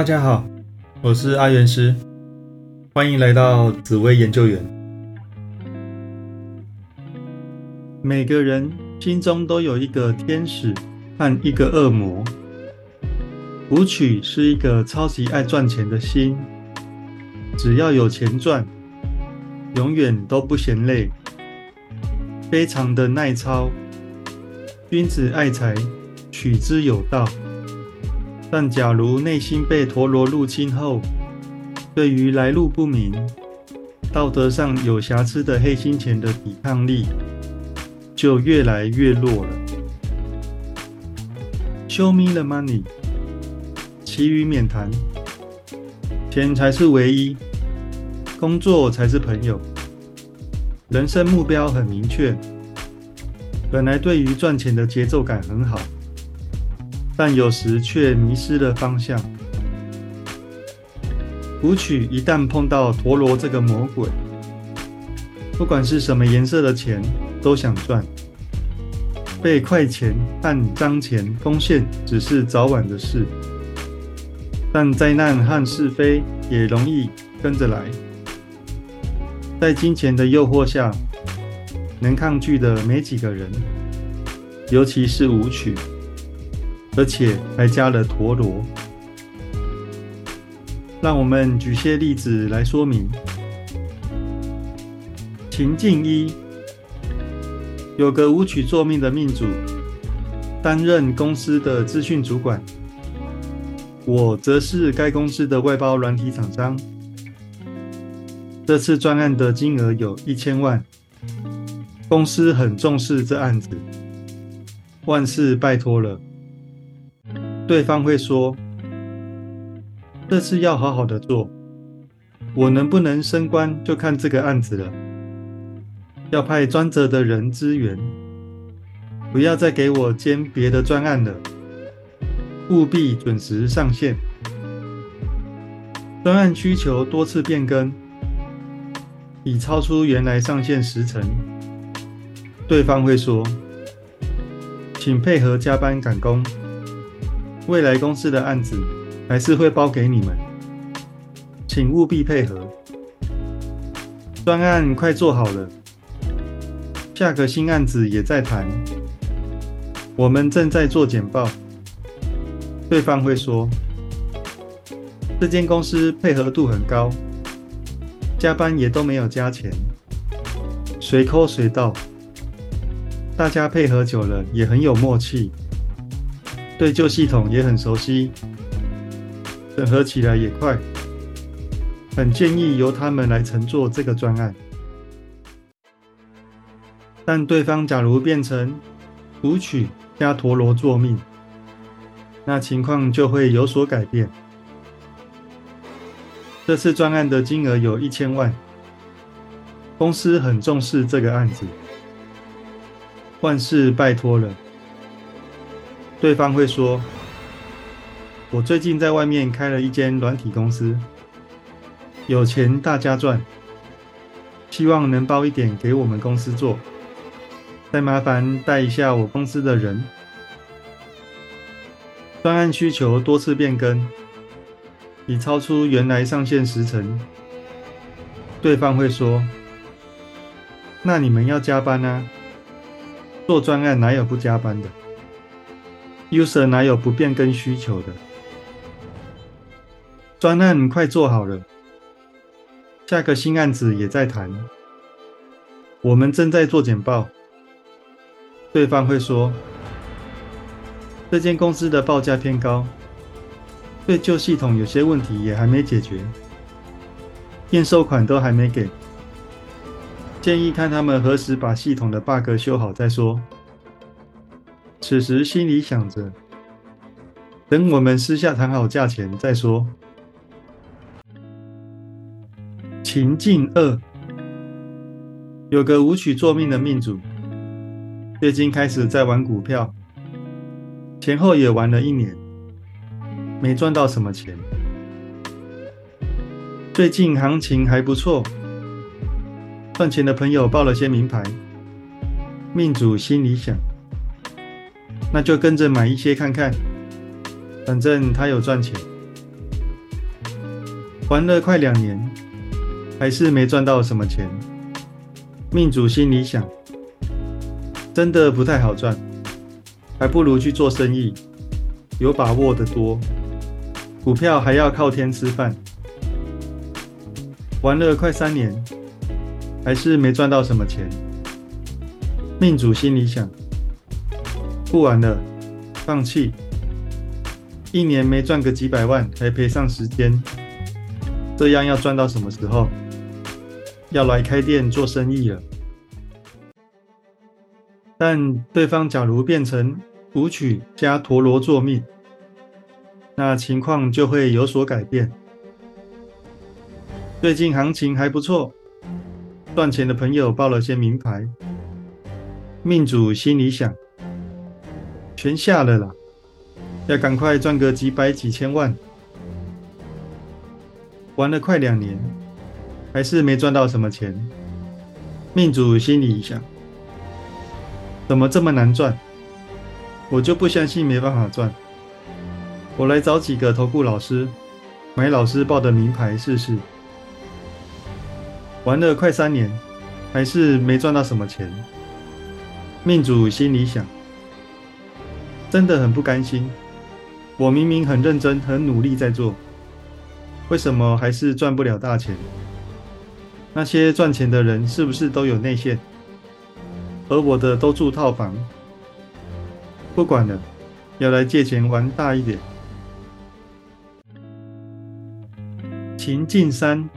大家好，我是阿元师，欢迎来到紫薇研究员。每个人心中都有一个天使和一个恶魔。舞曲是一个超级爱赚钱的心，只要有钱赚，永远都不嫌累，非常的耐操。君子爱财，取之有道。但假如内心被陀螺入侵后，对于来路不明、道德上有瑕疵的黑心钱的抵抗力就越来越弱了。Show me the money，其余免谈。钱才是唯一，工作才是朋友。人生目标很明确，本来对于赚钱的节奏感很好。但有时却迷失了方向。舞曲一旦碰到陀螺这个魔鬼，不管是什么颜色的钱都想赚。被快钱和脏钱攻陷只是早晚的事，但灾难和是非也容易跟着来。在金钱的诱惑下，能抗拒的没几个人，尤其是舞曲。而且还加了陀螺。让我们举些例子来说明。情境一：有个舞曲作命的命主，担任公司的资讯主管，我则是该公司的外包软体厂商。这次专案的金额有一千万，公司很重视这案子，万事拜托了。对方会说：“这次要好好的做，我能不能升官就看这个案子了。要派专责的人支援，不要再给我兼别的专案了，务必准时上线。专案需求多次变更，已超出原来上线时程。对方会说：请配合加班赶工。”未来公司的案子还是会包给你们，请务必配合。专案快做好了，下个新案子也在谈，我们正在做简报。对方会说，这间公司配合度很高，加班也都没有加钱，随扣随到，大家配合久了也很有默契。对旧系统也很熟悉，整合起来也快，很建议由他们来乘坐这个专案。但对方假如变成舞曲加陀螺作命，那情况就会有所改变。这次专案的金额有一千万，公司很重视这个案子，万事拜托了。对方会说：“我最近在外面开了一间软体公司，有钱大家赚，希望能包一点给我们公司做。再麻烦带一下我公司的人。专案需求多次变更，已超出原来上线时程。”对方会说：“那你们要加班啊？做专案哪有不加班的？” User 哪有不变更需求的？专案快做好了，下个新案子也在谈，我们正在做简报。对方会说，这间公司的报价偏高，对旧系统有些问题也还没解决，验收款都还没给，建议看他们何时把系统的 bug 修好再说。此时心里想着，等我们私下谈好价钱再说。情境二，有个舞曲作命的命主，最近开始在玩股票，前后也玩了一年，没赚到什么钱。最近行情还不错，赚钱的朋友报了些名牌，命主心里想。那就跟着买一些看看，反正他有赚钱。玩了快两年，还是没赚到什么钱。命主心里想：真的不太好赚，还不如去做生意，有把握的多。股票还要靠天吃饭。玩了快三年，还是没赚到什么钱。命主心里想：不玩了，放弃。一年没赚个几百万，还赔上时间，这样要赚到什么时候？要来开店做生意了。但对方假如变成武曲加陀螺做命，那情况就会有所改变。最近行情还不错，赚钱的朋友报了些名牌。命主心里想：全下了啦，要赶快赚个几百几千万。玩了快两年，还是没赚到什么钱。命主心里想：怎么这么难赚？我就不相信没办法赚。我来找几个投顾老师，买老师报的名牌试试。玩了快三年，还是没赚到什么钱。命主心里想：真的很不甘心。我明明很认真、很努力在做，为什么还是赚不了大钱？那些赚钱的人是不是都有内线？而我的都住套房。不管了，要来借钱玩大一点。秦晋山。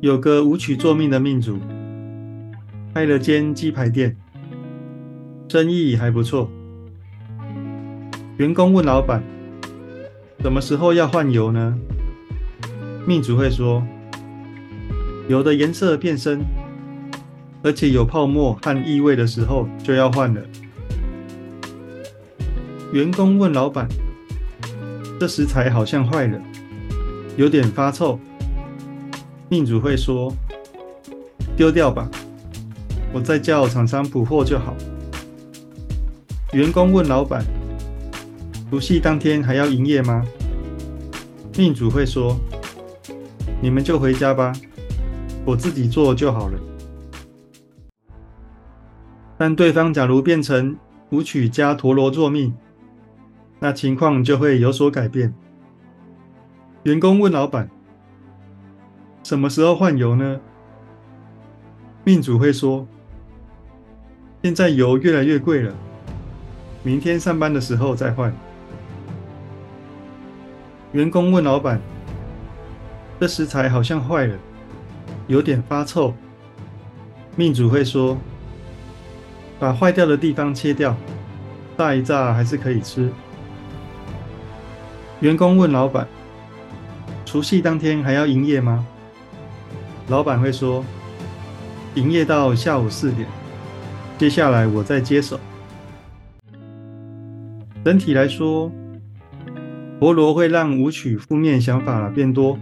有个舞曲作命的命主，开了间鸡排店，生意还不错。员工问老板：“什么时候要换油呢？”命主会说：“油的颜色变深，而且有泡沫和异味的时候就要换了。”员工问老板：“这食材好像坏了，有点发臭。”命主会说：“丢掉吧，我再叫厂商补货就好。”员工问老板：“除夕当天还要营业吗？”命主会说：“你们就回家吧，我自己做就好了。”但对方假如变成舞曲加陀螺做命，那情况就会有所改变。员工问老板。什么时候换油呢？命主会说：“现在油越来越贵了，明天上班的时候再换。”员工问老板：“这食材好像坏了，有点发臭。”命主会说：“把坏掉的地方切掉，炸一炸还是可以吃。”员工问老板：“除夕当天还要营业吗？”老板会说：“营业到下午四点，接下来我再接手。”整体来说，陀螺会让舞曲负面想法变多，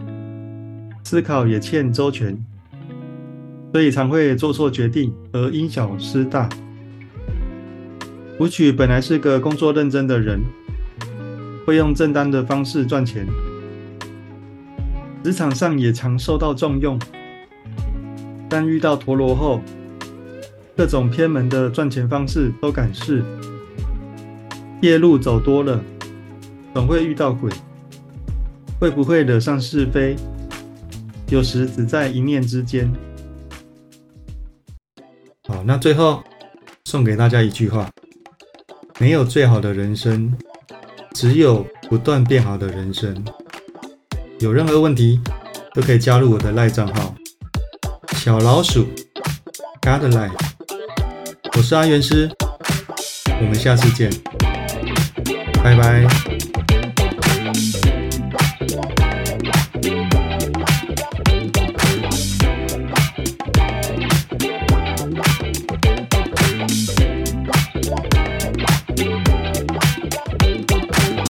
思考也欠周全，所以常会做错决定而因小失大。舞曲本来是个工作认真的人，会用正当的方式赚钱，职场上也常受到重用。但遇到陀螺后，各种偏门的赚钱方式都敢试，夜路走多了，总会遇到鬼，会不会惹上是非？有时只在一念之间。好，那最后送给大家一句话：没有最好的人生，只有不断变好的人生。有任何问题都可以加入我的赖账号。小老鼠，God Life，我是阿元师，我们下次见，拜拜。